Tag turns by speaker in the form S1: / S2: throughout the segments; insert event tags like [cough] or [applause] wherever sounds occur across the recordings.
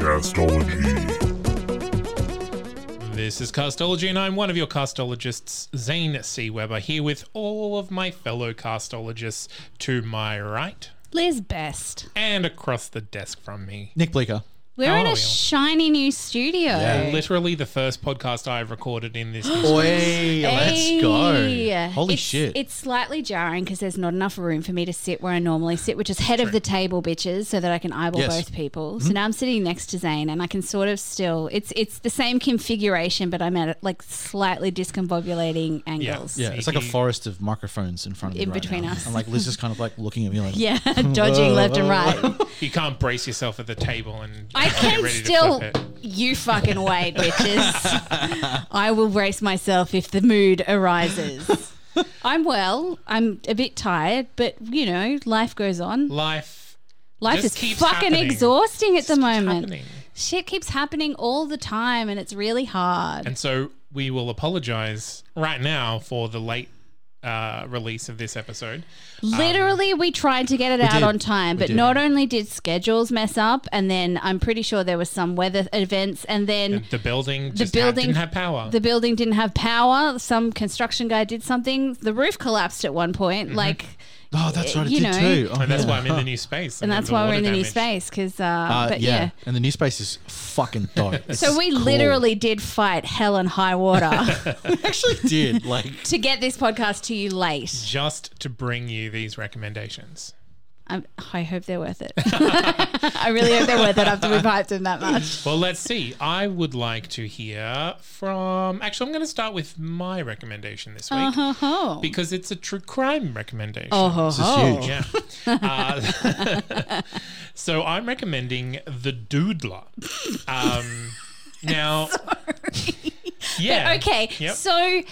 S1: Castology.
S2: This is Castology, and I'm one of your castologists, Zane C. Weber, here with all of my fellow castologists to my right
S3: Liz Best.
S2: and across the desk from me.
S4: Nick Bleeker.
S3: We're
S2: How
S3: in
S2: are
S3: a
S2: we?
S3: shiny new studio. Yeah.
S2: Literally the first podcast I've recorded in this.
S4: Oi, let's
S3: Hey.
S4: go. Holy
S3: It's-
S4: shit.
S3: It's slightly jarring because there's not enough room for me to sit where I normally sit, which is head of the table, bitches, so that I can eyeball
S4: Yes.
S3: both people.
S2: Mm-hmm.
S3: So now I'm sitting next to Zane, and I can sort of still. It's it's the same configuration, but I'm at like slightly discombobulating angles.
S4: yeah, it's like a forest of microphones in front of
S3: In
S4: me right
S3: between
S4: now.
S3: us.
S4: And like Liz is kind of like looking at me like, [laughs]
S3: Yeah, [laughs] dodging left and right.
S2: You can't brace yourself at the table and
S3: I can still. You fucking wait, bitches. I will brace myself if the mood arises. I'm well. I'm a bit tired, but you know, life goes on.
S2: Life.
S3: Life is
S2: keeps
S3: fucking
S2: happening.
S3: exhausting at
S2: Just
S3: the moment.
S2: happening.
S3: Shit keeps happening all the time, and it's really hard.
S2: And so we will apologize right now for the late uh, release of this episode.
S3: Literally, we tried to get it out
S4: did.
S3: on time, but not only did schedules mess up, and then I'm pretty sure there was some weather events, and then
S2: The building
S3: the building
S2: had, didn't have power.
S3: The building didn't have power. Some construction guy did something. The roof collapsed at one point.
S2: Mm-hmm.
S3: Like,
S4: oh, that's right, it
S3: You
S4: did
S3: know.
S4: too. Oh,
S2: and that's
S4: yeah.
S2: why I'm in the new space.
S3: and that's why we're in the new space. Because, uh,
S4: Uh,
S3: but
S4: yeah.
S3: yeah.
S4: and the new space is fucking dope. [laughs]
S3: So we
S4: cool.
S3: literally did fight hell and high water [laughs] we
S4: actually did like
S3: to get this podcast to you late.
S2: Just to bring you these recommendations.
S3: I'm, I hope they're worth it. [laughs] I really hope they're worth it after we've hyped them that much.
S2: Well, let's see. I would like to hear from. Actually, I'm going to start with my recommendation this week
S3: Oh,
S2: because it's a true crime recommendation.
S3: oh,
S4: this is huge.
S2: Yeah. Uh, [laughs] so I'm recommending The Doodler. Um, now, [laughs] yeah.
S3: Okay,
S2: Yep.
S3: so I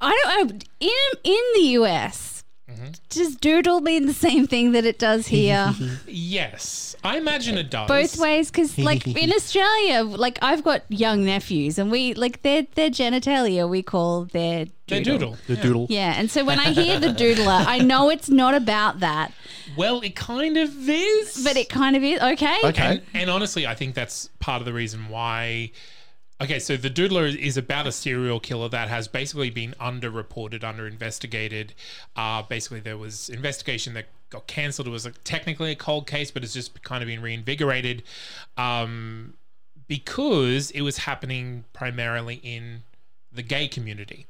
S3: don't know. In in the US,
S2: Mm-hmm.
S3: does doodle mean the same thing that it does here? [laughs]
S2: Yes, I imagine it does.
S3: Both ways, because like in [laughs] Australia, like I've got young nephews, and we like their their genitalia we call their
S2: They
S3: doodle.
S2: doodle.
S4: the
S2: yeah.
S4: doodle.
S3: Yeah, and so when I hear the [laughs] doodler, I know it's not about that,
S2: Well, it kind of is.
S3: but it kind of is. Okay.
S4: Okay.
S2: And, and honestly, I think that's part of the reason why. Okay, so the Doodler is about a serial killer that has basically been underreported, underinvestigated. Uh, basically, there was investigation that got cancelled. It was like technically a cold case, but it's just kind of been reinvigorated um, because it was happening primarily in the gay community.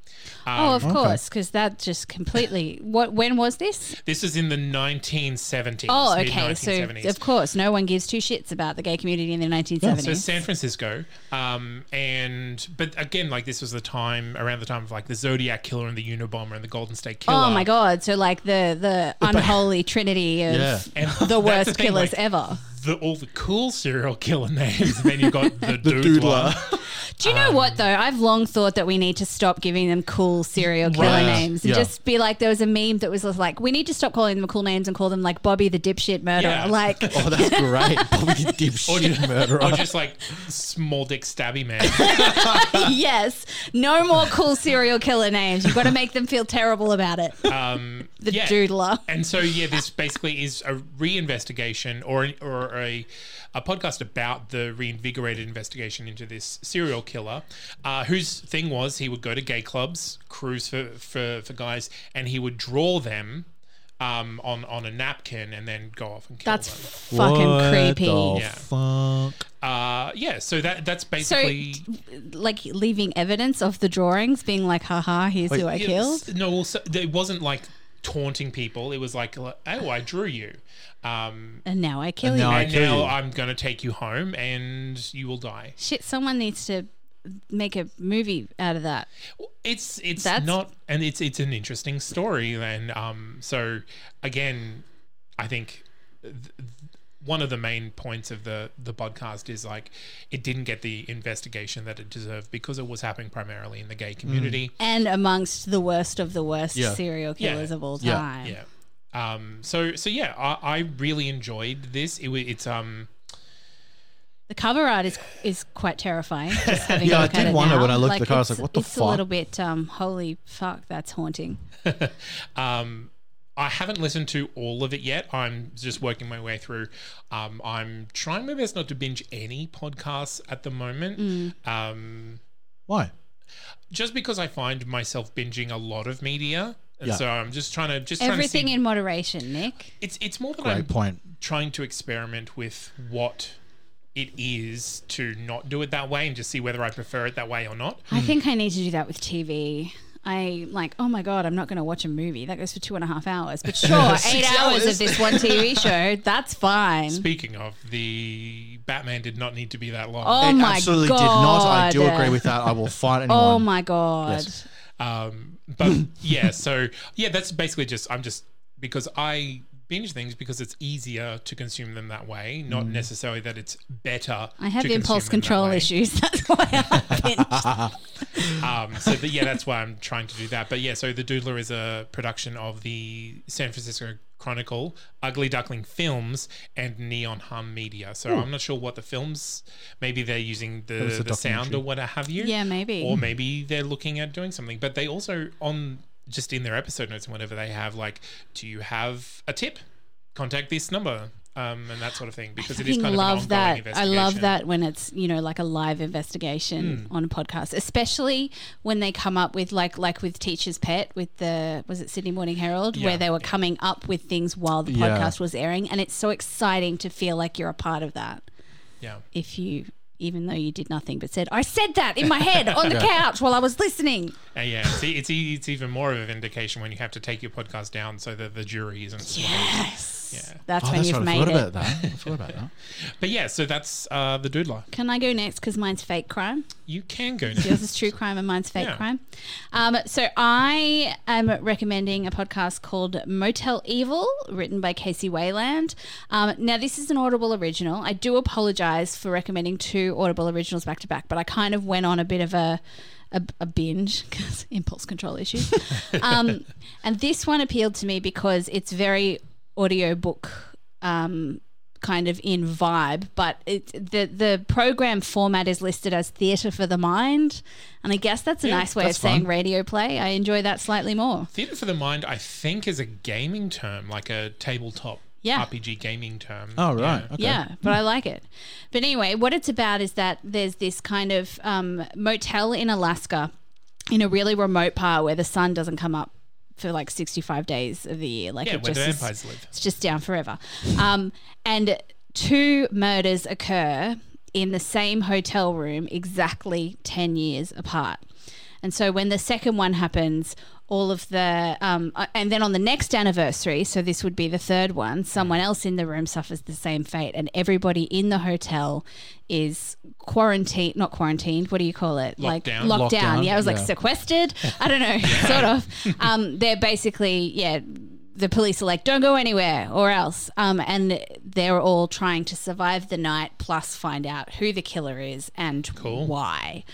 S2: Um,
S3: Oh, of course, because that just completely. What? When was this?
S2: This is in the 1970s.
S3: Oh, okay. So of course, no one gives two shits about the gay community in the 1970s.
S2: So San Francisco, um, and but again, like this was the time around the time of like the Zodiac Killer and the Unabomber and the Golden State Killer.
S3: Oh my god! So like the the [laughs] unholy trinity of
S4: Yeah.
S3: The worst
S2: the thing,
S3: killers
S2: like,
S3: ever.
S2: The, all the cool serial killer names. And then you've got the, [laughs]
S4: The
S2: Doodler.
S4: doodler.
S3: Do you know
S2: Um,
S3: what though? I've long thought that we need to stop giving them cool serial killer
S4: Right.
S3: names and
S4: Yeah.
S3: just be like, there was a meme that was like, we need to stop calling them cool names and call them like Bobby the dipshit murderer.
S2: Yeah.
S3: Like, [laughs]
S4: Oh, that's great. [laughs] Bobby the
S2: Or
S4: dipshit
S2: just,
S4: murderer.
S2: or just like small dick stabby man.
S3: yes, no more cool serial killer names. You've got to make them feel terrible about it.
S2: Um,
S3: The
S2: yeah.
S3: doodler.
S2: And so yeah, this basically is a reinvestigation or or a a podcast about the reinvigorated investigation into this serial killer, uh, whose thing was he would go to gay clubs, cruise for for, for guys, and he would draw them. Um, on on a napkin and then go off and kill them.
S3: That's
S2: them.
S3: fucking
S4: What
S3: creepy.
S4: the
S2: Yeah.
S4: fuck?
S2: Uh, yeah, so that that's
S3: So,
S2: basically
S3: like leaving evidence of the drawings, being like, haha, here's who I
S2: Yeah,
S3: killed.
S2: s- No, well, so, it wasn't like taunting people. It was like, oh, I drew you. Um,
S3: And now I kill
S4: And
S3: you.
S4: now I
S2: and
S4: kill
S2: now
S4: you.
S2: I'm going to take you home and you will die.
S3: Shit, someone needs to make a movie out of that.
S2: It's it's
S3: That's-
S2: not, and it's it's an interesting story. And um, so again, I think th- th- one of the main points of the the podcast is like it didn't get the investigation that it deserved because it was happening primarily in the gay community.
S3: And amongst the worst of the worst
S4: Yeah.
S3: serial
S2: Yeah.
S3: killers of all time.
S2: Yeah. Um. So so yeah, I, I really enjoyed this. It, wa- it's um.
S3: The cover art is is quite terrifying. Just [laughs] having
S4: Yeah,
S3: a
S4: I
S3: look
S4: did wonder
S3: now.
S4: when I looked at the cover, I was
S3: it's-
S4: like, what the fuck?
S3: it's a little bit um holy fuck, that's haunting. [laughs]
S2: Um, I haven't listened to all of it yet. I'm just working my way through. Um, I'm trying my best not to binge any podcasts at the moment.
S3: Mm.
S2: Um,
S4: Why?
S2: just because I find myself binging a lot of media, and
S4: Yeah.
S2: so I'm just trying to just
S3: Everything
S2: trying to see,
S3: in moderation, Nick.
S2: It's it's more that
S4: Great
S2: I'm
S4: point.
S2: trying to experiment with what it is to not do it that way and just see whether I prefer it that way or not.
S3: I think I need to do that with TV. I like, oh my god, I'm not going to watch a movie that goes for two and a half hours. But [laughs] sure, eight hours
S2: hours.
S3: of this one TV [laughs] show, that's fine.
S2: Speaking of, the Batman did not need to be that long.
S3: Oh
S4: it
S3: my
S4: absolutely
S3: god!
S4: did not. I do agree with that. I will fight [laughs] anyone.
S3: Oh my god!
S4: Yes.
S2: Um, but yeah, so yeah, that's basically just I'm just because I binge things because it's easier to consume them that way, not necessarily that it's better.
S3: I have
S2: to
S3: impulse
S2: consume them that
S3: control issues. [laughs] That's why I binge. [laughs]
S2: Um, so the, yeah, that's why I'm trying to do that. But yeah, so the Doodler is a production of the San Francisco Chronicle, Ugly Duckling Films, and Neon Hum Media. So I'm not sure what the films. Maybe they're using the, the sound or what have you.
S3: Yeah, maybe.
S2: Or maybe they're looking at doing something. But they also on just in their episode notes and whatever they have like, do you have a tip? Contact this number. Um, and that sort of thing because it is
S3: fucking
S2: kind of
S3: love
S2: an
S3: that.
S2: ongoing
S3: I love that when it's you know like a live investigation on a podcast, especially when they come up with like like with Teacher's Pet with the was it Sydney Morning Herald
S2: Yeah.
S3: where they were coming up with things while the
S4: Yeah.
S3: podcast was airing, and it's so exciting to feel like you're a part of that.
S2: Yeah.
S3: If you even though you did nothing but said I said that in my head on the [laughs] couch while I was listening.
S2: Uh, yeah, it's, it's it's even more of a vindication when you have to take your podcast down so that the jury isn't. swayed.
S3: Yes.
S2: Yeah.
S3: That's
S4: Oh,
S3: when
S4: that's
S3: you've
S4: right. I
S3: made
S4: forgot
S3: it.
S4: about that. I forgot about that. [laughs]
S2: But yeah, so that's uh, the Doodler.
S3: Can I go next? Because mine's fake crime.
S2: You can go next.
S3: Yours
S2: now.
S3: is true crime and mine's fake
S2: Yeah.
S3: crime. Um, so I am recommending a podcast called Motel Evil, written by Casey Wayland. Um, now this is an Audible original. I do apologize for recommending two Audible originals back to back, but I kind of went on a bit of a a, a binge because [laughs] impulse control issues. [laughs] um, and this one appealed to me because it's very audiobook um, kind of in vibe, but it, the the program format is listed as theatre for the mind, and I guess that's a
S2: Yeah,
S3: nice way of
S4: that's
S3: saying
S4: fun.
S3: radio play. I enjoy that slightly more.
S2: Theatre for the mind, I think, is a gaming term, like a tabletop
S3: Yeah.
S2: RPG gaming term.
S4: Oh right. Okay.
S3: Yeah, but I like it. But anyway, what it's about is that there's this kind of um, motel in Alaska in a really remote part where the sun doesn't come up for like 65 days of the year. Like
S2: Yeah,
S3: it
S2: where
S3: just
S2: the
S3: is-
S2: live.
S3: It's just down forever. Um, and two murders occur in the same hotel room exactly 10 years apart. And so when the second one happens, all of the, um, uh, and then on the next anniversary, so this would be the third one, someone else in the room suffers the same fate, and everybody in the hotel is quarantined, not quarantined, what do you call it?
S2: Locked down.
S3: Locked
S4: Locked
S3: down.
S4: down,
S3: Yeah, I was like
S4: yeah.
S3: sequestered. I don't know, [laughs] sort of. Um, they're basically, yeah, the police are like, don't go anywhere or else. Um, and they're all trying to survive the night plus find out who the killer is and
S2: Cool.
S3: why.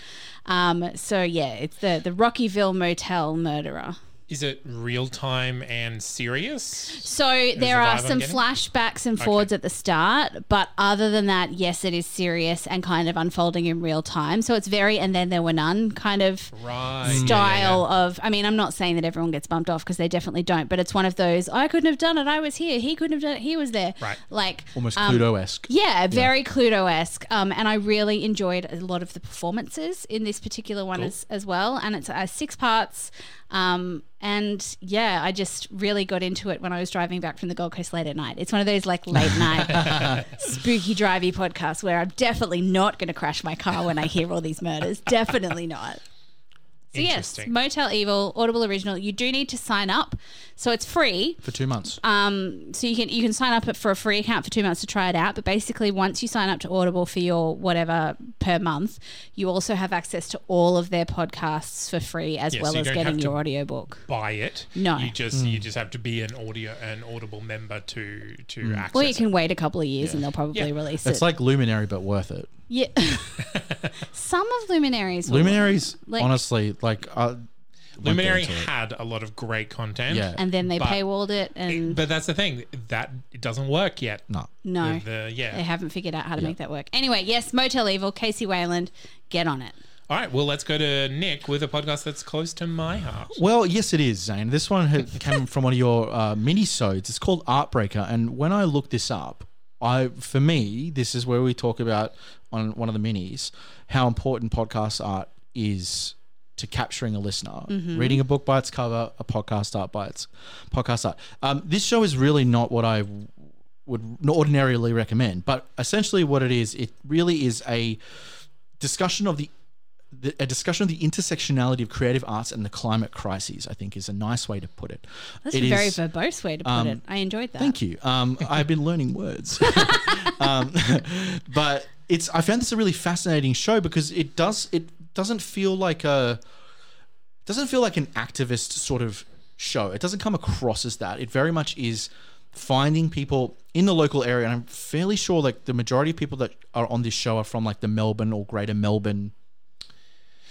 S3: Um, so yeah, it's the, the Rockyville Motel murderer.
S2: Is it real time and serious?
S3: So
S2: the
S3: there are some flashbacks and forwards at the start, but other than that, yes, it is serious and kind of unfolding in real time. So it's very and then there were none kind of
S2: Right. Yeah, yeah,
S3: style
S2: yeah.
S3: of. I mean, I'm not saying that everyone gets bumped off because they definitely don't, but it's one of those. I couldn't have done it. I was here. He couldn't have done it. He was there.
S2: Right.
S3: Like
S4: Almost
S3: um,
S4: Cluedo esque.
S3: yeah, very Cluedo esque. Um, and I really enjoyed a lot of the performances in this particular one
S2: Cool.
S3: as, as well. And it's uh, six parts. Um, and yeah, I just really got into it when I was driving back from the Gold Coast late at night. It's one of those like late night [laughs] spooky drivey podcasts where I'm definitely not going to crash my car when I hear all these murders. Definitely not. So yes, Motel Evil, Audible original. You do need to sign up, so it's free.
S4: for two months.
S3: Um, so you can you can sign up for a free account for two months to try it out. But basically, once you sign up to Audible for your whatever per month, you also have access to all of their podcasts for free, as
S2: Yeah,
S3: well
S2: you
S3: as getting
S2: have
S3: your
S2: to-
S3: audiobook.
S2: Buy it.
S3: No.
S2: You just you just have to be an audio an Audible member to to access.
S3: Or you
S2: it.
S3: can wait a couple of years and they'll probably
S2: Yeah.
S3: release
S4: it's
S3: it.
S4: It's like Luminary, but worth it.
S3: yeah, [laughs] some of Luminaries. will-
S4: Luminaries,
S3: Like-
S4: honestly, like uh,
S2: Luminary
S4: into it.
S2: had a lot of great content.
S4: Yeah.
S3: and then they
S2: But-
S3: paywalled it, and
S2: But that's the thing that it doesn't work yet.
S4: no.
S3: no,
S2: The, the- yeah.
S3: they haven't figured out how to make that work. Anyway, yes, Motel Evil, Casey Wayland, get on it.
S2: All right. Well, let's go to Nick with a podcast that's close to my heart.
S4: Well, yes, it is, Zane. This one had [laughs] came from one of your uh, mini-sodes. It's called Artbreaker, and when I looked this up, I for me, this is where we talk about on one of the minis how important podcast art is to capturing a listener. Reading a book by its cover, a podcast art by its podcast art. Um, this show is really not what I would ordinarily recommend, but essentially what it is, it really is a discussion of the the, a discussion of the intersectionality of creative arts and the climate crises, I think, is a nice way to put it.
S3: That's
S4: It
S3: a very
S4: is-
S3: verbose way to put
S4: um,
S3: it. I enjoyed that.
S4: Thank you. Um, [laughs] I've been learning words, [laughs] um, [laughs] but it's. I found this a really fascinating show because it does. It doesn't feel like a. Doesn't feel like an activist sort of show. It doesn't come across as that. It very much is finding people in the local area, and I'm fairly sure like the majority of people that are on this show are from like the Melbourne or Greater Melbourne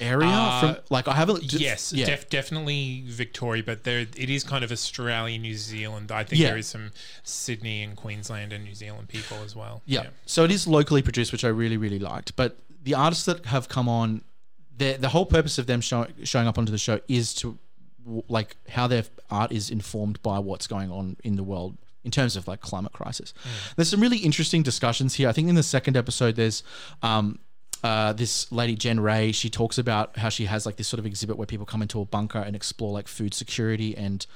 S4: area.
S2: Uh,
S4: from like I haven't. just-
S2: yes,
S4: yeah.
S2: def- definitely Victoria, but there it is kind of Australia, New Zealand. I think
S4: Yeah.
S2: there is some Sydney and Queensland and New Zealand people as well.
S4: Yeah. So it is locally produced, which I really, really liked. But the artists that have come on, the the whole purpose of them show, showing up onto the show is to like how their art is informed by what's going on in the world in terms of like climate crisis. There's some really interesting discussions here. I think in the second episode, there's um, uh, this lady Jen Ray. She talks about how she has like this sort of exhibit where people come into a bunker and explore like food security and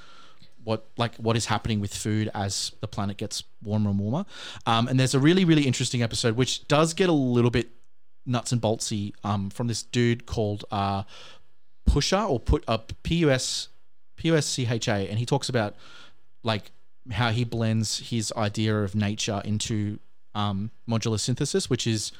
S4: what like what is happening with food as the planet gets warmer and warmer. Um, and there's a really really interesting episode which does get a little bit nuts and boltsy um, from this dude called uh, Pusher or put up P U S P U S C H A, and he talks about like how he blends his idea of nature into um, modular synthesis, which is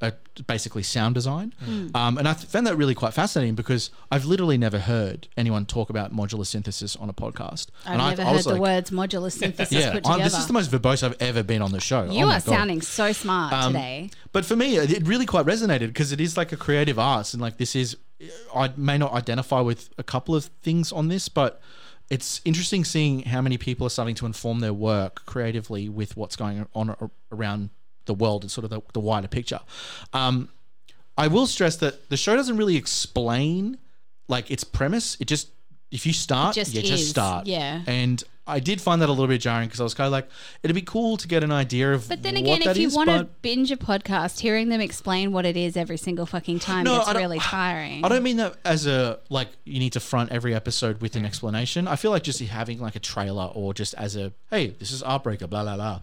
S4: uh, basically sound design. Um, and I found that really quite fascinating because I've literally never heard anyone talk about modular synthesis on a podcast.
S3: I've
S4: and
S3: never
S4: I
S3: heard
S4: was
S3: the
S4: like,
S3: words modular synthesis
S4: Yeah,
S3: put
S4: I'm- this is the most verbose I've ever been on the show.
S3: you
S4: Oh
S3: are sounding so smart
S4: Um,
S3: today.
S4: But for me, it really quite resonated because it is like a creative arts, and like this is, I may not identify with a couple of things on this, but it's interesting seeing how many people are starting to inform their work creatively with what's going on around the world and sort of the, the wider picture. Um, I will stress that the show doesn't really explain like its premise. It just if you start,
S3: just
S4: you
S3: is,
S4: just start.
S3: yeah.
S4: And I did find that a little bit jarring because I was kind of like, it'd be cool to get an idea of.
S3: But then again, if you
S4: is,
S3: want to binge a podcast, hearing them explain what it is every single fucking time
S4: No,
S3: gets really [sighs] tiring.
S4: I don't mean that as a like you need to front every episode with an explanation. I feel like just having like a trailer or just as a hey, this is Artbreaker, blah blah blah.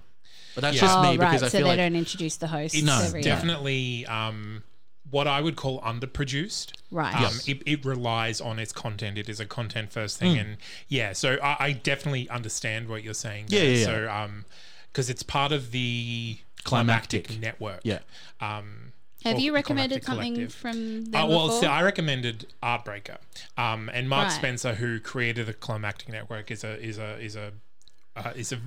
S4: But that's
S2: Yeah.
S4: just
S3: oh,
S4: me
S3: right.
S4: because I
S3: so
S4: feel
S3: they
S4: like
S3: don't introduce the hosts
S2: It's
S4: No,
S3: every
S2: definitely um, what I would call underproduced.
S3: Right.
S2: Um,
S3: Yes.
S2: it, it relies on its content. It is a content first thing, and yeah. So I, I definitely understand what you're saying.
S4: Yeah, yeah, yeah.
S2: So um, because it's part of the
S4: Climactic.
S2: climactic network.
S4: Yeah.
S2: Um,
S3: Have you recommended
S2: Climactic
S3: something
S2: Collective.
S3: from them
S2: Uh, well,
S3: before?
S2: see, I recommended Artbreaker, um, and Mark
S3: Right.
S2: Spencer, who created the Climactic Network, is a is a is a uh, is a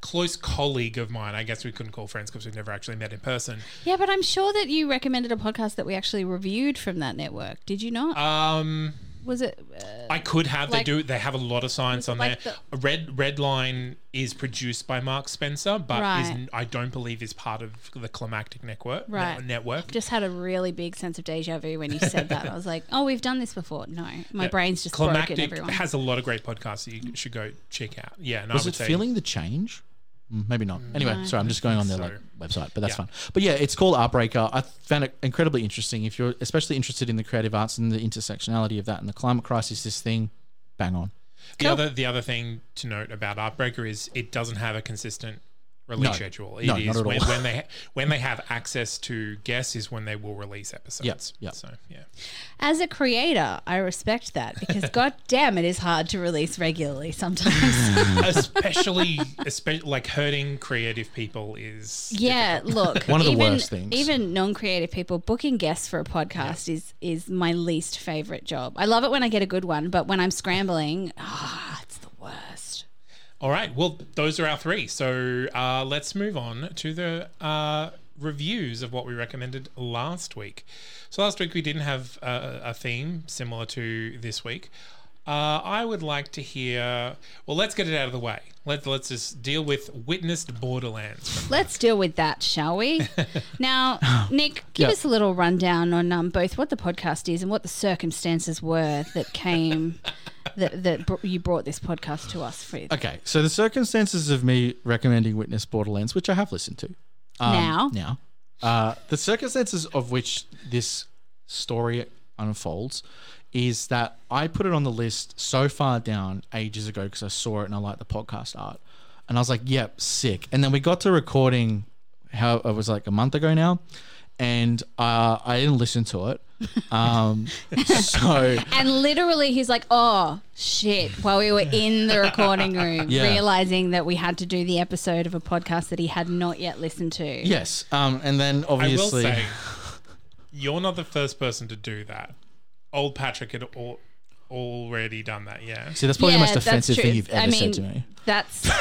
S2: close colleague of mine. I guess we couldn't call friends because we've never actually met in person.
S3: yeah, but I'm sure that you recommended a podcast that we actually reviewed from that network. Did you not?
S2: Um,
S3: Was it? Uh,
S2: I could have.
S3: Like-
S2: they do. They have a lot of science on
S3: like
S2: there. Red Redline is produced by Mark Spencer, but is, I don't believe is part of the Climactic Network.
S3: Right.
S2: Network.
S3: just had a really big sense of deja vu when you said that. I was like, oh, we've done this before. No, my
S2: Yeah.
S3: brain's just broken.
S2: Climactic
S3: Everyone.
S2: has a lot of great podcasts that you should go check out. Yeah, and
S4: was
S2: I would
S4: it
S2: say
S4: feeling the change? Mm, Maybe not. Anyway, sorry, I'm just going on their like website, but that's
S2: Yeah.
S4: fine. But yeah, it's called Artbreaker. I found it incredibly interesting. If you're especially interested in the creative arts and the intersectionality of that and the climate crisis, this thing, bang on.
S2: The other the other thing to note about Artbreaker is it doesn't have a consistent release
S4: No.
S2: schedule. It
S4: No,
S2: is
S4: not at
S2: when,
S4: all.
S2: when they [laughs] when they have access to guests is when they will release episodes.
S4: yep.
S2: So yeah.
S3: As a creator, I respect that because [laughs] god damn it is hard to release regularly sometimes. [laughs]
S2: especially, especially like hurting creative people is
S3: yeah, look.
S4: One of the
S3: even,
S4: worst things.
S3: Even non-creative people booking guests for a podcast is is my least favorite job. I love it when I get a good one, but when I'm scrambling, ah, it's the worst.
S2: All right. Well, those are our three. So uh, let's move on to the uh, reviews of what we recommended last week. So last week we didn't have a, a theme similar to this week. Uh, I would like to hear. Well, let's get it out of the way. Let's let's just deal with witnessed Borderlands.
S3: Let's deal with that, shall we? [laughs] now, Nick, give
S4: Yeah.
S3: us a little rundown on um, both what the podcast is and what the circumstances were that came [laughs] that that br- you brought this podcast to us for.
S4: Okay, so the circumstances of me recommending Witness Borderlands, which I have listened to um,
S3: Now?
S4: now, uh, the circumstances of which this story unfolds is that I put it on the list so far down ages ago because I saw it and I liked the podcast art, and I was like, "Yep, sick." And then we got to recording, how it was like a month ago now, and uh, I didn't listen to it. [laughs] Um, so
S3: And literally, he's like, "Oh shit!" While we were in the recording room, [laughs]
S4: Yeah.
S3: realizing that we had to do the episode of a podcast that he had not yet listened to.
S4: yes, um, and then
S2: I will
S4: obviously.
S2: say, [laughs] you're not the first person to do that. Old Patrick had al- already done that. Yeah.
S4: See, that's probably the most
S3: that's
S4: offensive
S3: true.
S4: thing you've ever
S3: I mean,
S4: said to me.
S3: That's. [laughs]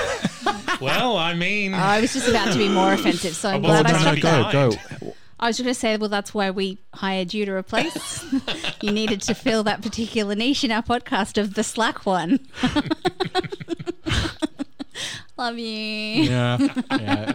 S2: Well, I mean,
S3: I was just about to be more offensive, so I'm
S2: Oh, well,
S3: glad oh, I
S2: no,
S3: stopped
S2: no,
S3: that.
S2: go,
S4: go.
S3: I was going to say, well, that's why we hired you to replace. [laughs] you needed to fill that particular niche in our podcast of the Slack one. [laughs] Love you.
S4: Yeah. yeah.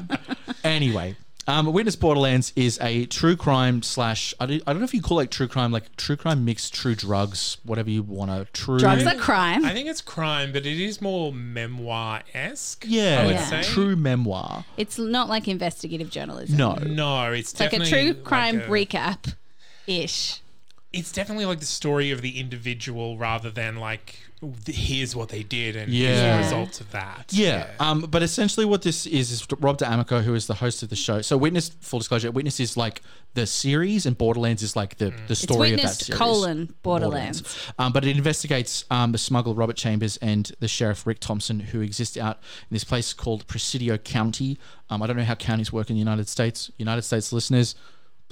S4: Anyway, um, Witness Borderlands is a true crime slash. I don't, I don't know if you call it true crime, like true crime mixed true drugs, whatever you want to. True.
S3: Drugs are crime.
S2: I think it's crime, but it is more memoir esque.
S4: yeah,
S2: I would
S3: Yeah.
S2: say.
S4: true memoir.
S3: It's not like investigative journalism.
S4: No.
S2: No, it's
S3: It's like a
S2: definitely
S3: true crime
S2: like a-
S3: recap ish.
S2: It's definitely like the story of the individual rather than like here's what they did and
S4: Yeah.
S2: here's the results of that.
S4: Yeah. Um, but essentially, what this is is Rob D'Amico, who is the host of the show. So, Witness, full disclosure, Witness is like the series, and Borderlands is like the, the story of that series.
S3: colon Borderlands.
S4: Um, but it investigates um, the smuggler Robert Chambers and the sheriff Rick Thompson, who exist out in this place called Presidio County. Um, I don't know how counties work in the United States. United States listeners,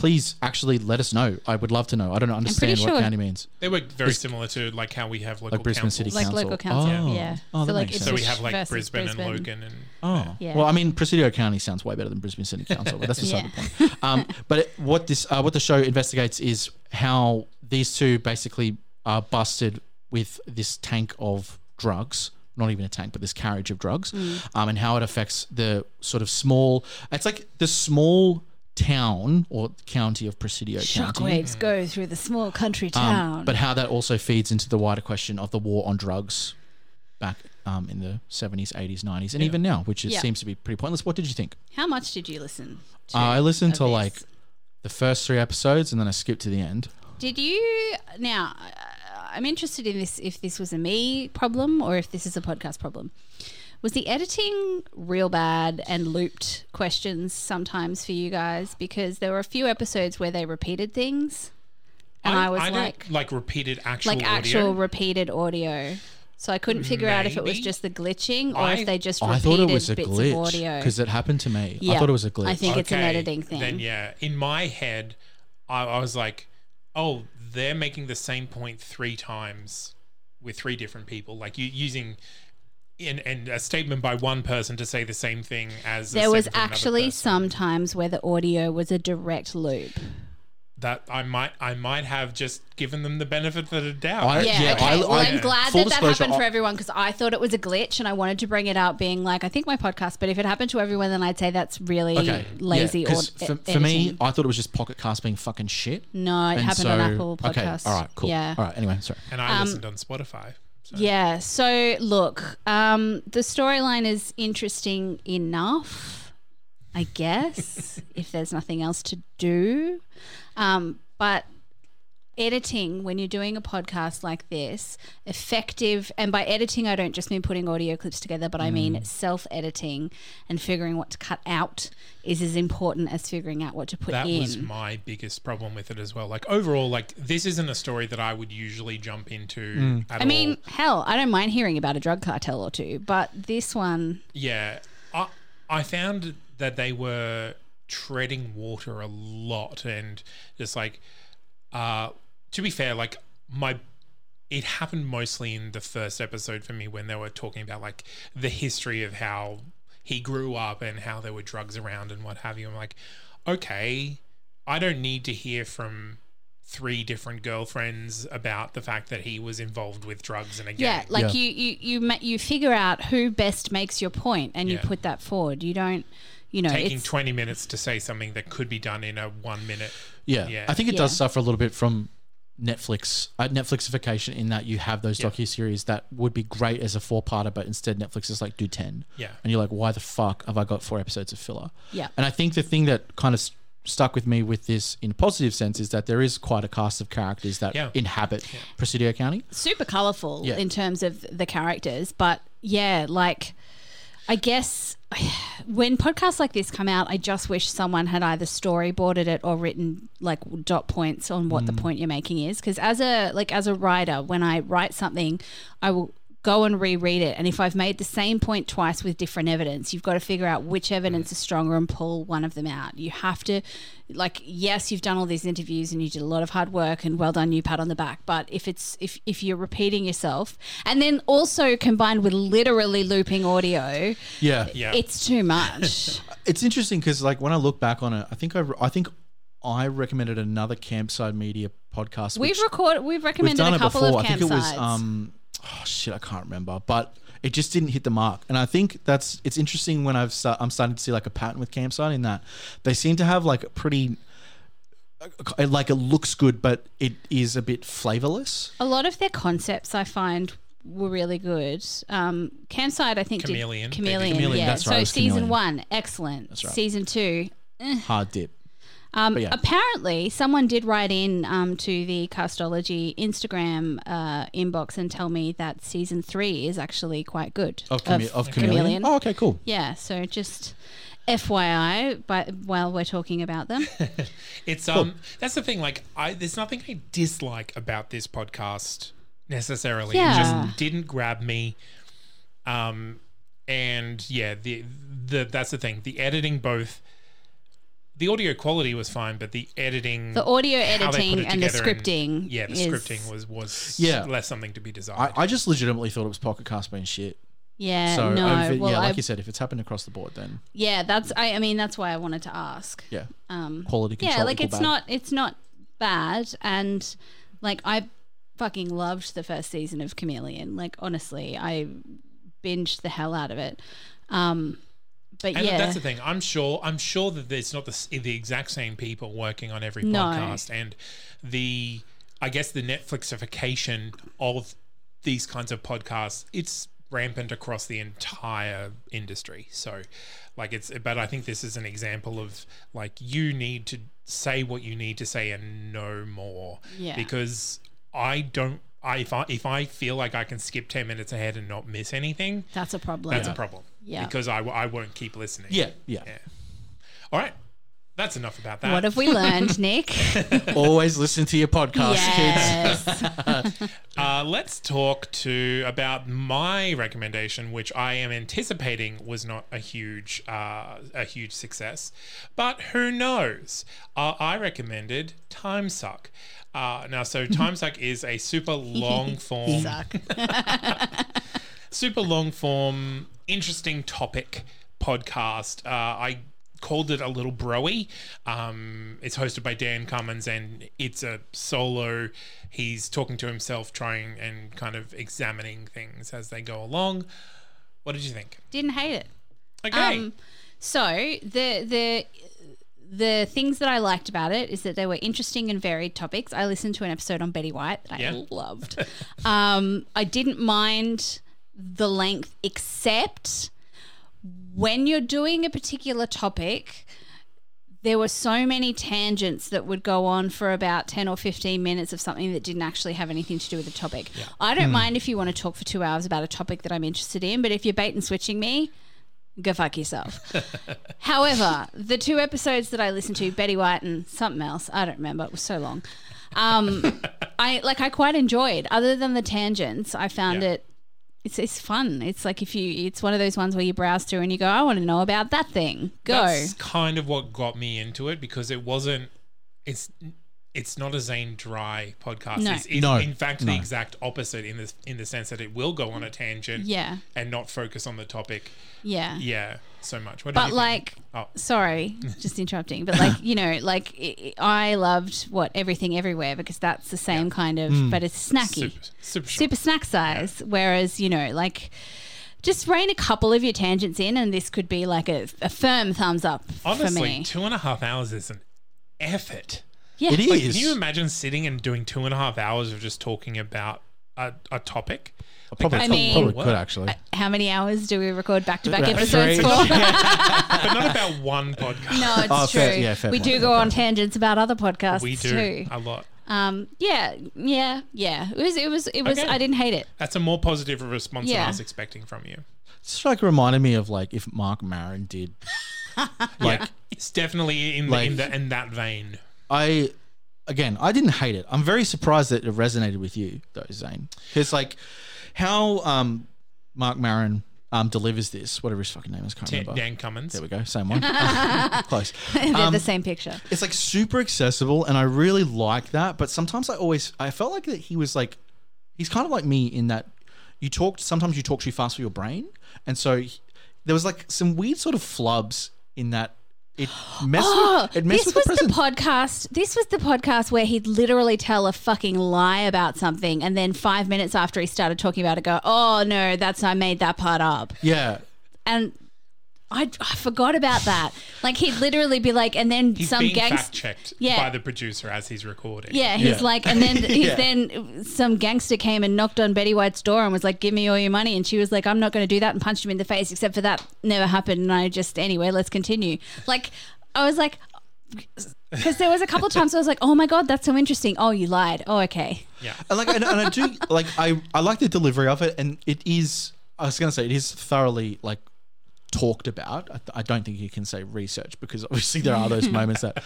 S4: please actually let us know. I would love to know. I don't understand what
S3: sure-
S4: county means.
S2: They work very similar to like how we have local
S4: Like Brisbane City
S2: councils.
S3: Like
S4: Council.
S3: local council.
S4: Oh.
S3: Yeah.
S4: Oh, that
S3: like
S4: makes
S3: it's
S4: sense.
S2: So we
S3: just
S2: have like
S3: versus
S2: Brisbane, and Logan and
S4: Oh,
S3: Yeah.
S4: well, I mean, Presidio County sounds way better than Brisbane City [laughs] Council, but that's beside
S3: Yeah.
S4: the point. Um, [laughs] but it, what this, uh, what the show investigates is how these two basically are busted with this tank of drugs. Not even a tank, but this carriage of drugs, um, and how it affects the sort of small. It's like the small town or county of Presidio County.
S3: Shockwaves go through the small country
S4: Um,
S3: town.
S4: but how that also feeds into the wider question of the war on drugs back um, in the 70s, 80s, 90s, and even now, which it
S3: Yeah.
S4: seems to be pretty pointless. What did you think?
S3: How much did you listen to?
S4: Uh, I listened to
S3: this?
S4: like the first three episodes and then I skipped to the end.
S3: Did you now? uh, I'm interested in this. If this was a me problem or if this is a podcast problem. Was the editing real bad and looped questions sometimes for you guys? Because there were a few episodes where they repeated things, and I, was
S2: don't
S3: like,
S2: like repeated actual
S3: like
S2: audio.
S3: actual repeated audio. So I couldn't figure out if it was just the glitching or
S2: I-
S3: if they just
S4: Oh, I thought it was a
S3: bits of
S4: glitch
S3: audio.
S4: because it happened to me. I thought it was a glitch.
S3: I think it's an editing thing.
S2: Then yeah, in my head, I, I was like, oh, they're making the same point three times with three different people, like you using. In, and a statement by one person to say the same thing as a
S3: There was
S2: statement from another
S3: actually
S2: person.
S3: some times where the audio was a direct loop.
S2: that I might I might have just given them the benefit of the doubt.
S4: I-
S3: Yeah,
S4: Yeah,
S3: okay.
S4: I-
S3: well,
S4: I-
S3: I'm glad
S4: full
S3: that that
S4: disclosure,
S3: happened for everyone because I thought it was a glitch and I wanted to bring it up, being like, I think my podcast, but if it happened to everyone, then I'd say that's really
S4: okay.
S3: lazy
S4: yeah,
S3: or
S4: 'cause for, for me. I thought it was just Pocket Cast being fucking shit.
S3: No, it
S4: And
S3: happened
S4: so,
S3: on Apple
S4: Okay,
S3: Podcasts.
S4: all right, cool.
S3: Yeah.
S4: All right, anyway, sorry.
S2: and I
S3: Um,
S2: listened on Spotify. So.
S3: Yeah. So look, um, the storyline is interesting enough, I guess, [laughs] if there's nothing else to do. Um, but editing when you're doing a podcast like this effective and by editing I don't just mean putting audio clips together but I mean self editing and figuring what to cut out is as important as figuring out what to put
S2: that
S3: in.
S2: That was my biggest problem with it as well. Like overall, like this isn't a story that I would usually jump into
S4: Mm.
S2: at
S3: I mean,
S2: all.
S3: hell, I don't mind hearing about a drug cartel or two, but this one
S2: Yeah, I I found that they were treading water a lot, and just like, uh, to be fair, like my. It happened mostly in the first episode for me when they were talking about like the history of how he grew up and how there were drugs around and what have you. I'm like, okay, I don't need to hear from three different girlfriends about the fact that he was involved with drugs and again.
S3: Yeah, like
S4: Yeah.
S3: you you you ma- you figure out who best makes your point and you
S2: Yeah.
S3: put that forward. You don't, you know,
S2: taking
S3: it's
S2: 20 minutes to say something that could be done in a one minute.
S4: Yeah.
S2: Yeah.
S4: I think it does suffer a little bit from Netflix, uh, Netflixification in that you have those
S2: Yeah.
S4: docu series that would be great as a four parter, but instead Netflix is like do ten.
S2: Yeah.
S4: And you're like, why the fuck have I got four episodes of filler?
S3: Yeah.
S4: And I think the thing that kind of s- stuck with me with this in a positive sense is that there is quite a cast of characters that
S2: Yeah.
S4: inhabit Presidio County.
S3: super colorful
S4: Yeah.
S3: in terms of the characters, but yeah, like I guess when podcasts like this come out, I just wish someone had either storyboarded it or written like dot points on what the mm. point you're making is. Because as a like as a writer, when I write something, I will go and reread it, and if I've made the same point twice with different evidence, you've got to figure out which evidence is stronger and pull one of them out. You have to, like, yes, you've done all these interviews and you did a lot of hard work, and well done, you pat on the back. But if it's if if you're repeating yourself, and then also combined with literally looping audio,
S4: Yeah.
S2: Yeah.
S3: it's too much. [laughs]
S4: It's interesting because like when I look back on it, I think I, I think I recommended another Campside Media podcast.
S3: we've recorded, we've
S4: We've
S3: recommended
S4: done
S3: a
S4: it
S3: couple
S4: before.
S3: of
S4: I think it was
S3: campsites.
S4: um oh shit, I can't remember, but it just didn't hit the mark. And I think that's it's interesting when I've sta- I'm starting to see like a pattern with Campside in that they seem to have like a pretty like it looks good, but it is a bit flavorless.
S3: A lot of their concepts I find were really good. Um, Campside, I think,
S2: Chameleon.
S3: did Chameleon.
S4: Chameleon,
S3: yeah.
S4: that's right,
S3: So season
S4: Chameleon.
S3: one, excellent.
S4: That's right.
S3: Season two,
S4: Hard dip.
S3: Um,
S4: yeah.
S3: Apparently, someone did write in um, to the Castology Instagram uh, inbox and tell me that season three is actually quite good.
S4: Of, chame- of chameleon. Oh, okay, cool.
S3: Yeah, so just FYI, by, while we're talking about them. [laughs]
S2: It's um that's the thing like I there's nothing I dislike about this podcast necessarily. It
S3: Yeah.
S2: just didn't grab me. Um and yeah, the the that's the thing. The editing both the audio quality was fine, but the editing
S3: The audio
S2: how they put
S3: editing and the
S2: together
S3: scripting.
S2: yeah, the
S3: is-
S2: scripting was was
S4: Yeah.
S2: less something to be desired.
S4: I, I just legitimately thought it was Pocket Cast being shit.
S3: Yeah,
S4: So
S3: no.
S4: I've-
S3: well,
S4: yeah, like
S3: I,
S4: you said, if it's happened across the board, then
S3: yeah, that's. I, I mean, that's why I wanted to ask.
S4: yeah,
S3: Um,
S4: quality control.
S3: yeah, like it's
S4: bad.
S3: not it's not bad, and like I fucking loved the first season of Chameleon. Like honestly, I binged the hell out of it. Um, but
S2: And
S3: yeah,
S2: that's the thing. I'm sure. I'm sure that there's not the the exact same people working on every
S3: No.
S2: podcast, and the I guess the Netflixification of these kinds of podcasts. It's rampant across the entire industry. So, like it's. But I think this is an example of like you need to say what you need to say and no more.
S3: Yeah.
S2: Because I don't. I if I if I feel like I can skip ten minutes ahead and not miss anything,
S3: that's a problem.
S2: that's a problem.
S3: Yeah.
S2: Because I, I won't keep listening.
S4: Yeah, yeah.
S2: Yeah. All right. That's enough about that.
S3: What have we learned, [laughs] Nick?
S4: Always listen to your podcast, kids.
S3: yes. [laughs]
S2: uh, let's talk to about my recommendation, which I am anticipating was not a huge uh, a huge success, but who knows? Uh, I recommended Time Suck. Uh, now, so [laughs] Time Suck is a super long form.
S3: Suck.
S2: Super long form, interesting topic podcast. Uh, I called it a little broy. Um, it's hosted by Dan Cummins and it's a solo. He's talking to himself, trying and kind of examining things as they go along. What did you think?
S3: Didn't hate it.
S2: Okay.
S3: Um, so the the the things that I liked about it is that they were interesting and varied topics. I listened to an episode on Betty White that
S2: Yeah.
S3: I loved. [laughs] um, I didn't mind the length, except when you're doing a particular topic. there were so many tangents that would go on for about 10 or 15 minutes of something that didn't actually have anything to do with the topic. I don't mind if you want to talk for two hours about a topic that I'm interested in, but if you're bait and switching me, go fuck yourself. [laughs] However, the two episodes that I listened to, Betty White and something else, I don't remember, it was so long. Um, [laughs] I like I quite enjoyed. Other than the tangents, I found
S2: Yeah.
S3: it it's it's fun. It's like if you it's one of those ones where you browse through and you go, I want to know about that thing. Go.
S2: That's kind of what got me into it because it wasn't. It's it's not a Zane dry podcast.
S3: No.
S2: It's, it's
S4: No,
S2: in fact the exact opposite in the in the sense that it will go on a tangent.
S3: Yeah.
S2: And not focus on the topic.
S3: yeah.
S2: Yeah. So much. What
S3: But like?
S2: Oh.
S3: sorry, [laughs] just interrupting. But like, you know, like i I loved what everything everywhere because that's the same kind of mm. but it's snacky.
S2: super super,
S3: super snack size. Whereas, you know, like just rein a couple of your tangents in, and this could be like a, a firm thumbs up for
S2: Honestly,
S3: me.
S2: two and a half hours is an effort.
S3: yeah,
S4: It
S2: Like,
S4: is.
S2: can you imagine sitting and doing two and a half hours of just talking about a, a topic?
S4: Probably,
S3: I
S4: could-
S3: mean-
S4: probably could actually.
S3: How many hours do we record back to back
S4: About
S3: episodes
S4: three.
S3: for? [laughs]
S2: but not about one podcast.
S3: No, it's
S4: Oh,
S3: true.
S4: fair- yeah, fair
S3: we
S4: point,
S3: do
S4: fair
S3: go on tangents about other podcasts
S2: we do
S3: too.
S2: a lot.
S3: Um, yeah, yeah, yeah. It was, it was, it was.
S2: Okay.
S3: I didn't hate it.
S2: That's a more positive response than
S3: Yeah.
S2: I was expecting from you.
S4: It's like reminded me of like if Marc Maron did. [laughs]
S2: Like it's definitely in,
S4: Like-
S2: in, the, in that vein.
S4: I again, I didn't hate it. I'm very surprised that it resonated with you, though, Zane. Because like how um, Marc Maron um, delivers this, whatever his fucking name is, can't
S2: Dan,
S4: remember.
S2: Dan Cummins.
S4: There we go, same one. [laughs] [laughs] Close.
S3: They're
S4: Um,
S3: the same picture.
S4: It's like super accessible, and I really like that. But sometimes I always I felt like that he was like he's kind of like me in that you talked sometimes you talk too fast for your brain, and so he- there was like some weird sort of flubs in that. It messed
S3: Oh,
S4: with it messed
S3: this
S4: with
S3: was
S4: the
S3: the, podcast. This was the podcast where he'd literally tell a fucking lie about something, and then five minutes after he started talking about it, go, "Oh no, that's I made that part up,"
S4: yeah,
S3: and I, I forgot about that. Like he'd literally be like, and then
S2: He's
S3: some
S2: being
S3: gangster.
S2: checked
S3: Yeah.
S2: by the producer as he's recording.
S3: Yeah, he's
S4: Yeah.
S3: like, and then [laughs] he's
S4: Yeah.
S3: then some gangster came and knocked on Betty White's door and was like, "Give me all your money," and she was like, "I'm not going to do that," and punched him in the face. Except for that never happened, and I just anyway, let's continue. Like, I was like, because there was a couple of times I was like, "Oh my god, that's so interesting." Oh, you lied. Oh, okay.
S2: Yeah.
S4: and like and, and I do like I I like the delivery of it, and it is I was gonna say it is thoroughly like talked about. I, I don't think you can say research because obviously there are those [laughs] moments that,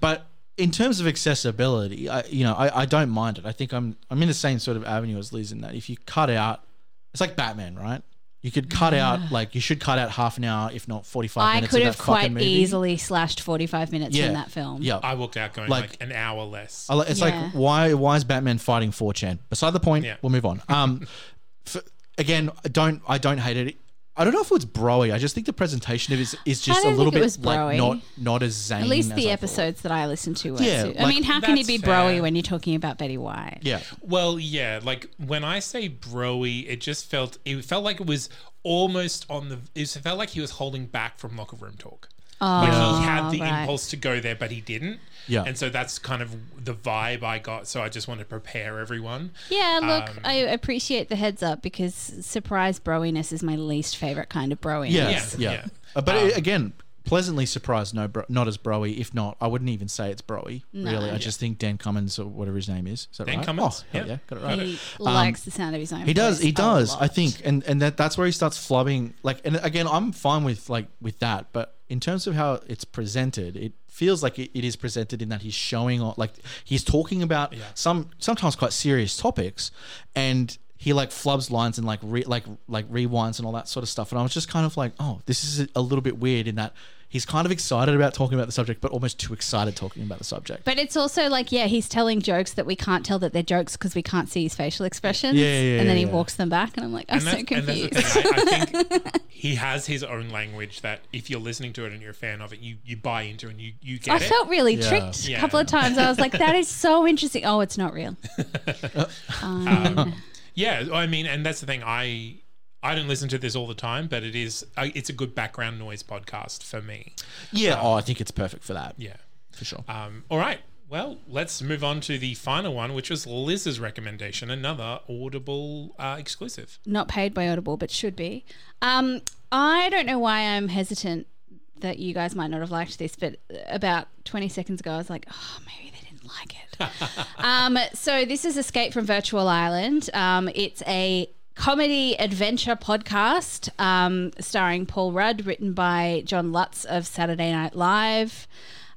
S4: but in terms of accessibility, I you know I, I don't mind it. I think I'm I'm in the same sort of avenue as Liz in that if you cut out, it's like Batman, right? You could cut out like you should cut out half an hour, if not forty five minutes I
S3: could
S4: of
S3: have
S4: that fucking
S3: quite
S4: movie.
S3: easily slashed 45 minutes
S4: yeah
S3: from that film.
S4: Yeah,
S2: I walked out going
S4: Like-
S2: like, an hour less.
S4: I It's
S3: Yeah.
S4: like why why is Batman fighting 4chan? Beside the point.
S2: Yeah.
S4: We'll move on. Um, f again, I don't I don't hate it. I don't know if it's broy. I just think the presentation of it is, is just a little bit like not not as zany.
S3: At least
S4: as
S3: the
S4: I
S3: episodes that I listened to were.
S4: Yeah,
S3: too- I
S4: like-
S3: mean, how can you
S2: That's
S3: be broy
S2: fair.
S3: when you're talking about Betty White?
S4: Yeah,
S2: Well, yeah, like when I say broy, it just felt it felt like it was almost on the. It felt like he was holding back from locker room talk. Like he had the
S3: right.
S2: impulse to go there, but he didn't.
S4: Yeah.
S2: and so that's kind of the vibe I got. So I just want to prepare everyone.
S3: Yeah, look,
S2: Um,
S3: I appreciate the heads up because surprise broiness is my least favorite kind of broiness.
S4: yeah,
S2: Yeah,
S4: yeah.
S2: yeah.
S4: Uh, but
S2: Um,
S4: again, pleasantly surprised. No, bro, not as broy. If not, I wouldn't even say it's broy. Really, I just think Dan Cummins or whatever his name is. Is that
S2: Dan
S4: right?
S2: Cummins,
S4: Oh,
S2: yeah.
S4: yeah, got it right.
S3: He likes the sound of his own.
S4: Um, He does. He does. I think, and and that that's where he starts flubbing. Like, and again, I'm fine with like with that, but in terms of how it's presented, it feels like it, it is presented in that he's showing on like he's talking about some sometimes quite serious topics, and he like flubs lines and like re, like like rewinds and all that sort of stuff. And I was just kind of like, oh, this is a little bit weird in that. He's kind of excited about talking about the subject, but almost too excited talking about the subject.
S3: But it's also like, yeah, he's telling jokes that we can't tell that they're jokes because we can't see his facial expressions.
S4: Yeah, yeah, yeah
S3: and then
S4: yeah,
S3: he
S4: yeah.
S3: walks them back, and I'm like, I'm
S2: And
S3: so
S2: that's, and that's the
S3: confused.
S2: thing. I, I think [laughs] he has his own language that if you're listening to it and you're a fan of it, you, you buy into and you, you get
S3: I
S2: it.
S3: felt really
S4: Yeah.
S3: tricked a couple of times. I was like, that is so interesting. Oh, it's not real. Fine. [laughs]
S2: Um, um, yeah, I mean, and that's the thing. I I don't listen to this all the time, but it is uh, it's a good background noise podcast for me.
S4: yeah. Oh, I think it's perfect for that.
S2: Yeah.
S4: for sure.
S2: Um, all right. Well, let's move on to the final one, which was Liz's recommendation, another Audible uh, exclusive.
S3: not paid by Audible, but should be. Um, I don't know why I'm hesitant that you guys might not have liked this, but about 20 seconds ago, I was like, oh, maybe they didn't like it. [laughs] um, so this is Escape from Virtual Island. Um, it's a comedy adventure podcast um, starring Paul Rudd, written by John Lutz of Saturday Night Live.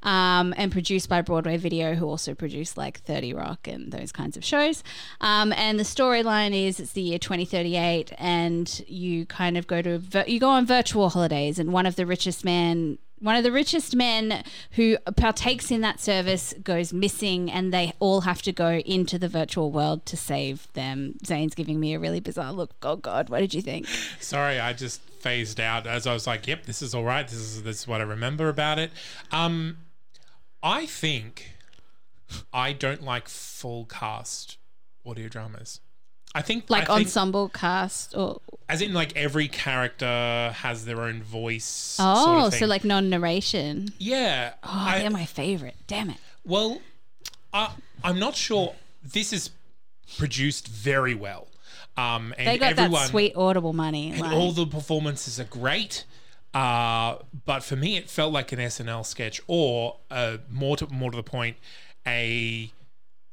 S3: Um, and produced by Broadway Video, who also produced like 30 Rock and those kinds of shows. Um, and the storyline is it's the year 2038, and you kind of go to you go on virtual holidays, and one of the richest men. One of the richest men who partakes in that service goes missing, and they all have to go into the virtual world to save them. Zane's giving me a really bizarre look. Oh God, what did you think?
S2: Sorry, I just phased out as I was like, "Yep, this is all right. This is this is what I remember about it." Um, I think I don't like full cast audio dramas. I think
S3: Like
S2: I think,
S3: ensemble cast, or
S2: as in like every character has their own voice.
S3: oh,
S2: sort of
S3: so like non-narration.
S2: yeah.
S3: Oh,
S2: I-
S3: they're my favorite. Damn it.
S2: Well, I, I'm not sure. This is produced very well, um, and
S3: They got
S2: everyone,
S3: that sweet audible money.
S2: and
S3: like-
S2: all the performances are great. Uh, but for me, it felt like an SNL sketch, or uh, more to more to the point, a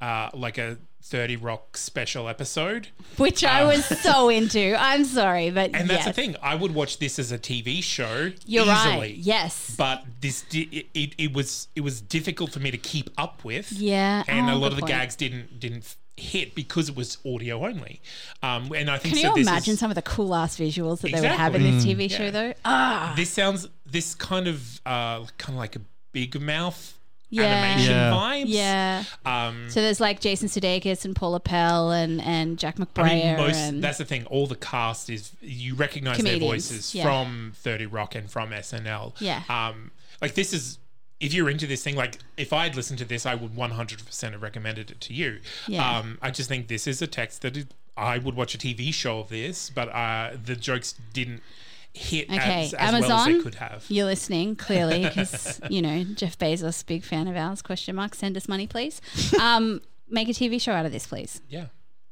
S2: uh, like a Thirty Rock special episode.
S3: which I was so [laughs] into. I'm sorry, but
S2: And that's
S3: yes.
S2: the thing. I would watch this as a TV show
S3: You're
S2: easily.
S3: right. Yes.
S2: But this di- it, it, it was it was difficult for me to keep up with.
S3: Yeah.
S2: and
S3: Oh,
S2: a lot of the
S3: point.
S2: gags didn't didn't hit because it was audio only. Um, and I think
S3: Can
S2: so
S3: you imagine
S2: is,
S3: some of the cool ass visuals that they would have in this TV show,
S2: Yeah.
S3: though? Ah,
S2: This sounds this kind of uh, kind of like a big mouth
S3: Yeah.
S2: animation
S4: Yeah.
S2: vibes.
S3: yeah.
S2: Um,
S3: So there's like Jason Sudeikis and Paula Pell and and Jack
S2: I
S3: McBrayer.
S2: mean, most
S3: and
S2: that's the thing. All the cast is you recognize their voices
S3: yeah.
S2: from Thirty Rock and from SNL.
S3: Yeah.
S2: Um, like this is if you're into this thing, like if I had listened to this, I would 100% have recommended it to you.
S3: Yeah.
S2: Um, I just think this is a text that is, I would watch a TV show of this, but uh, the jokes didn't hit
S3: Okay,
S2: as, as well as
S3: Amazon,
S2: could have.
S3: You're listening clearly [laughs] because you know Jeff Bezos, big fan of ours. Question mark. Send us money, please. [laughs] Um, make a TV show out of this, please.
S2: Yeah.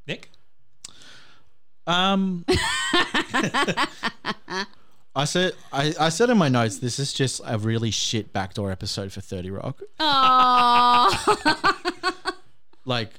S2: Nick?
S4: Um, [laughs] I said I, I said in my notes this is just a really shit backdoor episode for Thirty Rock.
S3: Oh,
S4: Like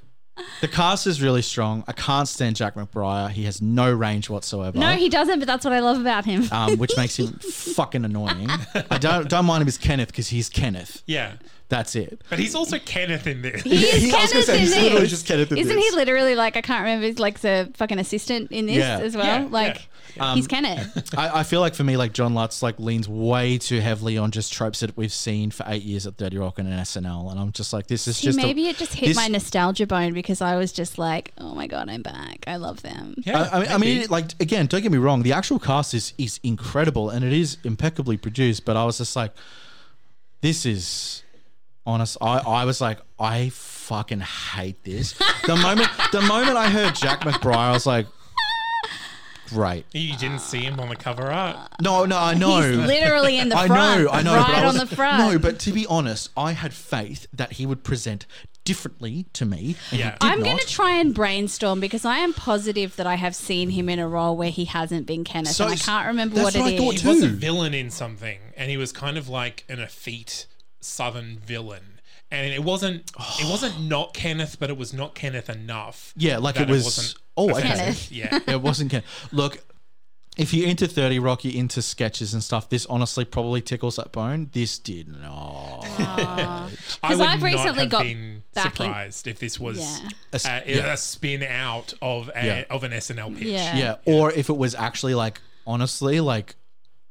S4: the cast is really strong. I can't stand Jack McBrayer. He has no range whatsoever.
S3: no, he doesn't. But that's what I love about him.
S4: um, which makes him fucking annoying. [laughs] I don't don't mind him as Kenneth because he's Kenneth.
S2: Yeah.
S4: That's it.
S2: But he's also Kenneth in this.
S3: He is
S4: I was gonna
S3: Kenneth
S4: say,
S3: in
S4: he's literally
S3: this.
S4: just Kenneth in
S3: Isn't
S4: this.
S3: he literally like I can't remember? He's like the fucking assistant in this
S4: Yeah.
S3: as well.
S2: Yeah,
S3: like
S4: yeah.
S3: he's
S4: Um,
S3: Kenneth. [laughs]
S4: I, I feel like for me, like John Lutz, like leans way too heavily on just tropes that we've seen for eight years at Thirty Rock and in SNL, and I'm just like, this is
S3: See,
S4: just a-
S3: maybe it just hit
S4: this-
S3: my nostalgia bone because I was just like, oh my god, I'm back. I love them.
S2: Yeah,
S4: I, I mean, I
S2: maybe.
S4: mean, like again, don't get me wrong. The actual cast is is incredible and it is impeccably produced. But I was just like, this is honest. I I was like, I fucking hate this. The moment the moment I heard Jack McBrayer, I was like, great.
S2: You didn't see him on the cover art.
S4: No, no, I know.
S3: He's literally in the
S4: I
S3: front.
S4: know, I know.
S3: Right
S4: but I was,
S3: on the front.
S4: No, but to be honest, I had faith that he would present differently to me. and he
S2: Yeah.
S4: did
S3: I'm going
S4: not.
S3: to try and brainstorm because I am positive that I have seen him in a role where he hasn't been Kenneth,
S4: So
S3: and I can't remember
S4: that's
S3: what
S4: what
S3: it
S4: I thought
S3: is.
S2: He was a
S4: too.
S2: villain in something, and he was kind of like an effete southern villain. And it wasn't it wasn't oh. not Kenneth, but it was not Kenneth enough.
S4: Yeah, like it was-
S2: wasn't
S4: oh, okay.
S2: offensive. Yeah. [laughs]
S4: it wasn't Ken. Look, if you're into 30 Rock, you're into sketches and stuff, this honestly probably tickles that bone. This did not. [laughs]
S2: I
S3: 'Cause
S2: would
S3: I've recently
S2: not have
S3: got
S2: been
S3: back in-
S2: surprised if this was
S3: Yeah.
S4: A s- yeah.
S2: a spin out of a,
S4: Yeah.
S2: of an SNL pitch.
S3: Yeah.
S4: yeah, or if it was actually like, honestly, like,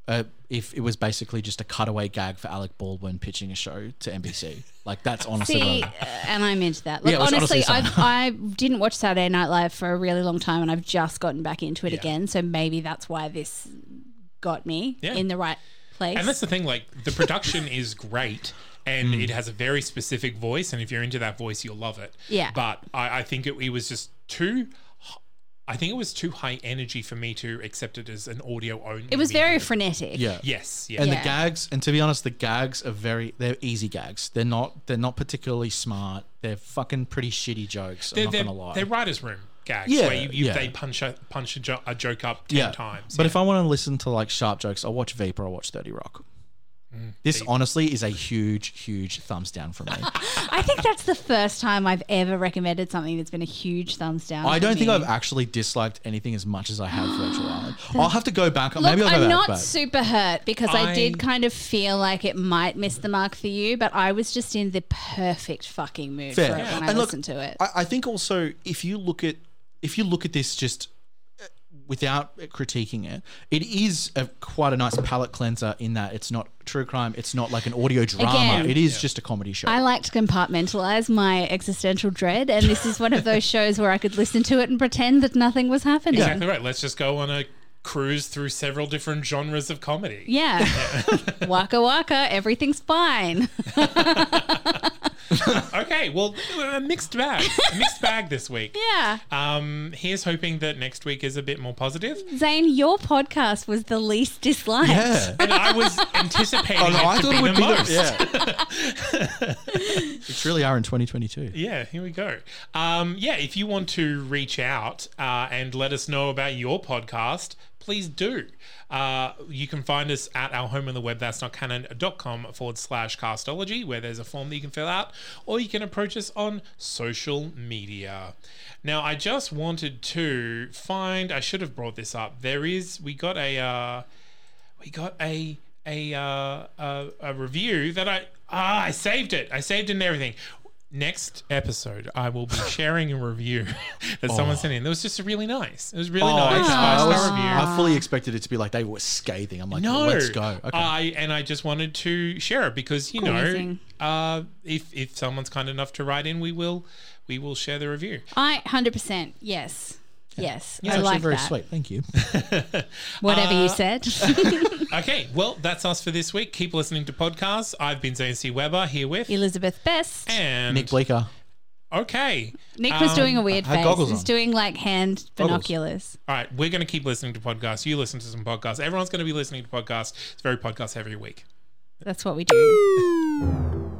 S4: uh, if it was basically just a cutaway gag for Alec Baldwin pitching a show to NBC. Like, that's honestly
S3: See, uh, and I'm into that. Look,
S4: Yeah,
S3: honestly,
S4: honestly
S3: I, I didn't watch Saturday Night Live for a really long time, and I've just gotten back into it
S2: Yeah.
S3: again. So maybe that's why this got me
S2: Yeah.
S3: in the right place.
S2: And that's the thing, like the production is great and it has a very specific voice, and if you're into that voice, you'll love it.
S3: Yeah.
S2: But I, I think it, it was just too I think it was too high energy for me to accept it as an audio only.
S3: it was very frenetic.
S4: Yeah.
S2: Yes, yeah.
S4: And
S3: Yeah.
S4: the gags, and to be honest, the gags are very they're easy gags. They're not they're not particularly smart. They're fucking pretty shitty jokes. I'm
S2: they're,
S4: not
S2: they're,
S4: gonna lie.
S2: they're writer's room gags
S4: Yeah,
S2: where you, you,
S4: yeah.
S2: they punch a, punch a, jo- a joke up 10
S4: yeah.
S2: times.
S4: But
S2: yeah.
S4: if I want to listen to like sharp jokes, I'll watch Vapor. I'll watch Thirty Rock. This honestly is a huge, huge thumbs down from me. [laughs]
S3: I think that's the first time I've ever recommended something that's been a huge thumbs down.
S4: I
S3: for
S4: don't think
S3: me.
S4: I've actually disliked anything as much as I have Virtual [gasps] Island. I'll have to go back.
S3: Look,
S4: Maybe I'll go
S3: I'm
S4: back.
S3: not
S4: but
S3: super hurt because I,
S2: I-
S3: did kind of feel like it might miss the mark for you, but I was just in the perfect fucking mood
S4: fair.
S3: for it when I
S4: and look,
S3: listened to it.
S4: I, I think also if you look at if you look at this just without critiquing it, it is a quite a nice palate cleanser in that it's not true crime, it's not like an audio drama.
S3: Again-
S4: it is just a comedy show.
S3: I like to compartmentalize my existential dread, and this is one of those shows where I could listen to it and pretend that nothing was happening.
S2: Exactly right. Let's just go on a cruise through several different genres of comedy.
S3: Yeah. [laughs] waka waka, everything's fine. [laughs] [laughs]
S2: Okay, well, a mixed bag. A mixed bag this week. [laughs]
S3: yeah.
S2: Um, here's hoping that next week is a bit more positive.
S3: Zane, your podcast was the least disliked.
S4: yeah. [laughs]
S2: And I was anticipating
S4: Oh, no, I
S2: it to
S4: thought
S2: be
S4: it would
S2: the
S4: be
S2: most.
S4: the, yeah. we truly are in 2022.
S2: Yeah, here we go. Um, yeah, if you want to reach out uh, and let us know about your podcast, please do. Uh, you can find us at our home on the web, that's not canon.com forward slash castology, where there's a form that you can fill out, or you can approach us on social media. Now, I just wanted to find, I should have brought this up. There is, we got a, uh, we got a, a, uh, a, a review that I, ah, I saved it. I saved it and everything. Next episode, I will be sharing a review [laughs] that someone sent in. That was just really nice. It was really nice.
S4: Oh, I,
S2: Five
S4: was-
S2: review.
S4: I fully expected it to be like they were scathing. I'm like,
S2: No,
S4: let's go. Okay.
S2: I and I just wanted to share it because you know, uh, if if someone's kind enough to write in, we will we will share the review.
S3: I 100% yes. Yes.
S4: it's
S3: I
S4: actually
S3: like
S4: very
S3: that.
S4: sweet. Thank you. [laughs]
S3: Whatever
S2: Uh,
S3: you said. [laughs]
S2: Okay, well that's us for this week. Keep listening to podcasts. I've been Zane C. Weber here with
S3: Elizabeth Best.
S2: and
S4: Nick Bleeker.
S2: Okay,
S3: Nick was
S2: um,
S3: doing a weird
S4: had
S3: face.
S4: goggles
S3: He's
S4: on.
S3: doing like hand
S4: Goggles.
S3: binoculars.
S2: All right, we're going to keep listening to podcasts. You listen to some podcasts. Everyone's going to be listening to podcasts. It's very podcast every week.
S3: That's what we do.